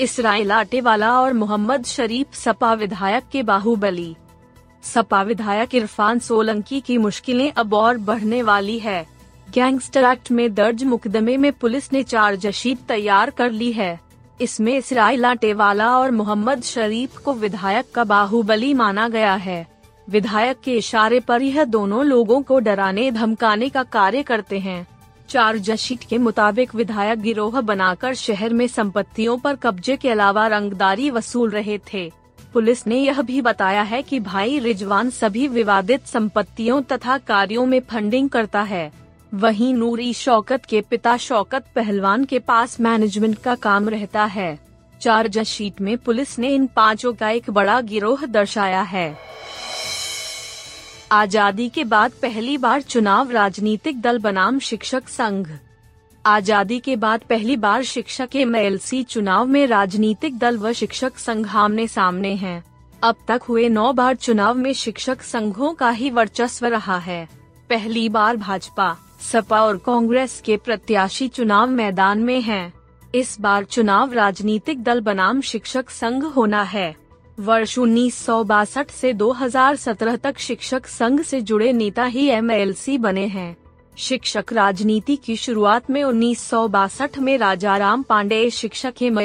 Israel आटेवाला और मोहम्मद शरीफ सपा विधायक के बाहुबली। सपा विधायक इरफान सोलंकी की मुश्किलें अब और बढ़ने वाली है। गैंगस्टर एक्ट में दर्ज मुकदमे में पुलिस ने चार्जशीट तैयार कर ली है। इसमें इसराइल आटेवाला और मोहम्मद शरीफ को विधायक का बाहुबली माना गया है। विधायक के इशारे पर यह दोनों लोगों को डराने धमकाने का कार्य करते हैं। चार्जशीट के मुताबिक विधायक गिरोह बनाकर शहर में संपत्तियों पर कब्जे के अलावा रंगदारी वसूल रहे थे। पुलिस ने यह भी बताया है कि भाई रिजवान सभी विवादित संपत्तियों तथा कार्यों में फंडिंग करता है। वहीं नूरी शौकत के पिता शौकत पहलवान के पास मैनेजमेंट का काम रहता है। चार्जशीट में पुलिस ने इन पाँचों का एक बड़ा गिरोह दर्शाया है। आज़ादी के बाद पहली बार चुनाव राजनीतिक दल बनाम शिक्षक संघ आज़ादी के बाद पहली बार शिक्षक एम चुनाव में राजनीतिक दल व शिक्षक संघ आमने सामने हैं। अब तक हुए नौ बार चुनाव में शिक्षक संघों का ही वर्चस्व रहा है पहली बार भाजपा, सपा और कांग्रेस के प्रत्याशी चुनाव मैदान में हैं। इस बार चुनाव राजनीतिक दल बनाम शिक्षक संघ होना है वर्ष उन्नीस से 2017 तक शिक्षक संघ से जुड़े नेता ही एमएलसी बने हैं। शिक्षक राजनीति की शुरुआत में उन्नीस सौ बासठ में राजाराम पांडे शिक्षक एम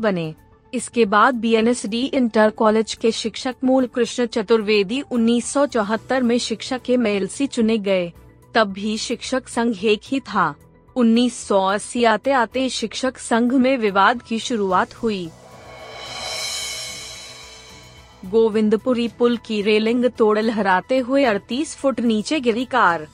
बने। इसके बाद बीएनएसडी इंटर कॉलेज के शिक्षक मूल कृष्ण चतुर्वेदी 1974 में शिक्षक एमएलसी चुने गए। तब भी शिक्षक संघ एक ही था। 1980 आते आते शिक्षक संघ में विवाद की शुरुआत हुई। गोविंदपुरी पुल की रेलिंग तोड़ लहराते हुए 38 फुट नीचे गिरी कार।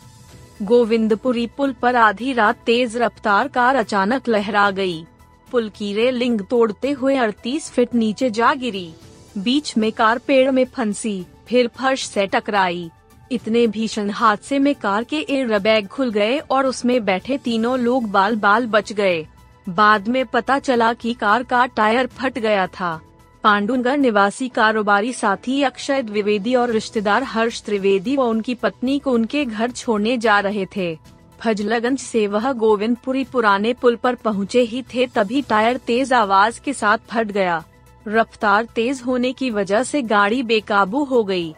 गोविंदपुरी पुल पर आधी रात तेज रफ्तार कार अचानक लहरा गई। पुल की रेलिंग तोड़ते हुए 38 फीट नीचे जा गिरी। बीच में कार पेड़ में फंसी, फिर फर्श से टकराई। इतने भीषण हादसे में कार के एयर बैग खुल गए और उसमें बैठे तीनों लोग बाल बाल बच गए। बाद में पता चला कि कार का टायर फट गया था। पांडुनगर निवासी कारोबारी साथी अक्षय द्विवेदी और रिश्तेदार हर्ष त्रिवेदी व उनकी पत्नी को उनके घर छोड़ने जा रहे थे। फजलगंज से वह गोविंदपुरी पुराने पुल पर पहुँचे ही थे, तभी टायर तेज आवाज़ के साथ फट गया। रफ्तार तेज होने की वजह से गाड़ी बेकाबू हो गई।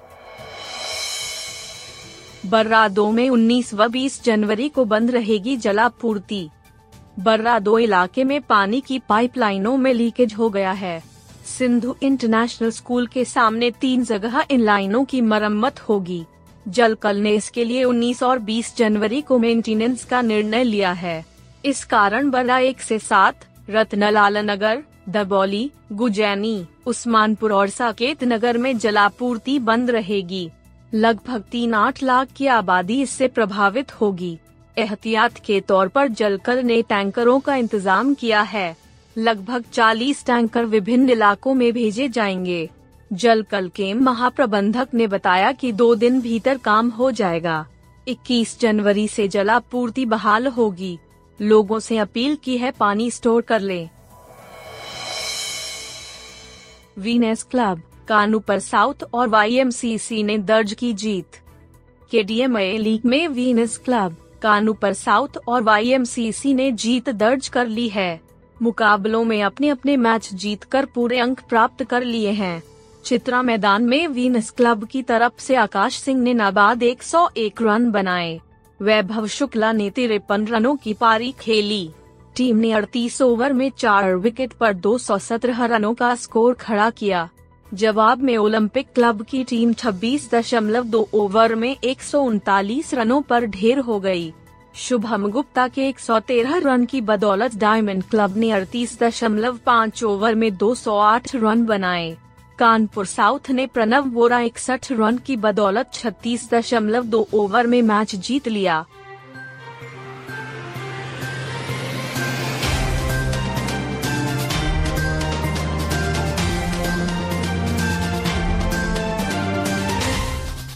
बर्रादो में 19 व 20 जनवरी को बंद रहेगी जलापूर्ति। बर्रादो इलाके में पानी की पाइपलाइनों में लीकेज हो गया है। सिंधु इंटरनेशनल स्कूल के सामने तीन जगह इन लाइनों की मरम्मत होगी। जल कल ने इसके लिए 19 और 20 जनवरी को मेंटेनेंस का निर्णय लिया है। इस कारण बड़ा एक से सात, रत्नलाल नगर, दबौली, गुजैनी, उस्मानपुर और साकेत नगर में जलापूर्ति बंद रहेगी। लगभग तीन आठ लाख की आबादी इससे प्रभावित होगी। एहतियात के तौर पर जलकल ने टैंकरों का इंतज़ाम किया है। लगभग 40 टैंकर विभिन्न इलाकों में भेजे जाएँगे। जल कल के महाप्रबंधक ने बताया कि दो दिन भीतर काम हो जाएगा। 21 जनवरी से जलापूर्ति बहाल होगी। लोगों से अपील की है पानी स्टोर कर ले। वीनेस क्लब, कानू पर साउथ और वाईएमसीसी ने दर्ज की जीत। के लीग में वीनेस क्लब, कानू पर साउथ और वाईएमसीसी ने जीत दर्ज कर ली है। मुकाबलों में अपने अपने मैच जीतकर पूरे अंक प्राप्त कर लिए हैं। चित्रा मैदान में वीनस क्लब की तरफ़ से आकाश सिंह ने नाबाद 101 रन बनाए। वैभव शुक्ला ने तिरपन रनों की पारी खेली। टीम ने 38 ओवर में चार विकेट पर 217 रनों का स्कोर खड़ा किया। जवाब में ओलंपिक क्लब की टीम 26.2 ओवर में एक सौ उनतालीस रनों पर ढेर हो गई। शुभम गुप्ता के 113 रन की बदौलत डायमंड क्लब ने अड़तीस दशमलव पाँच ओवर में 208 रन बनाए। कानपुर साउथ ने प्रणव वोरा इकसठ रन की बदौलत छत्तीस दशमलव दो ओवर में मैच जीत लिया।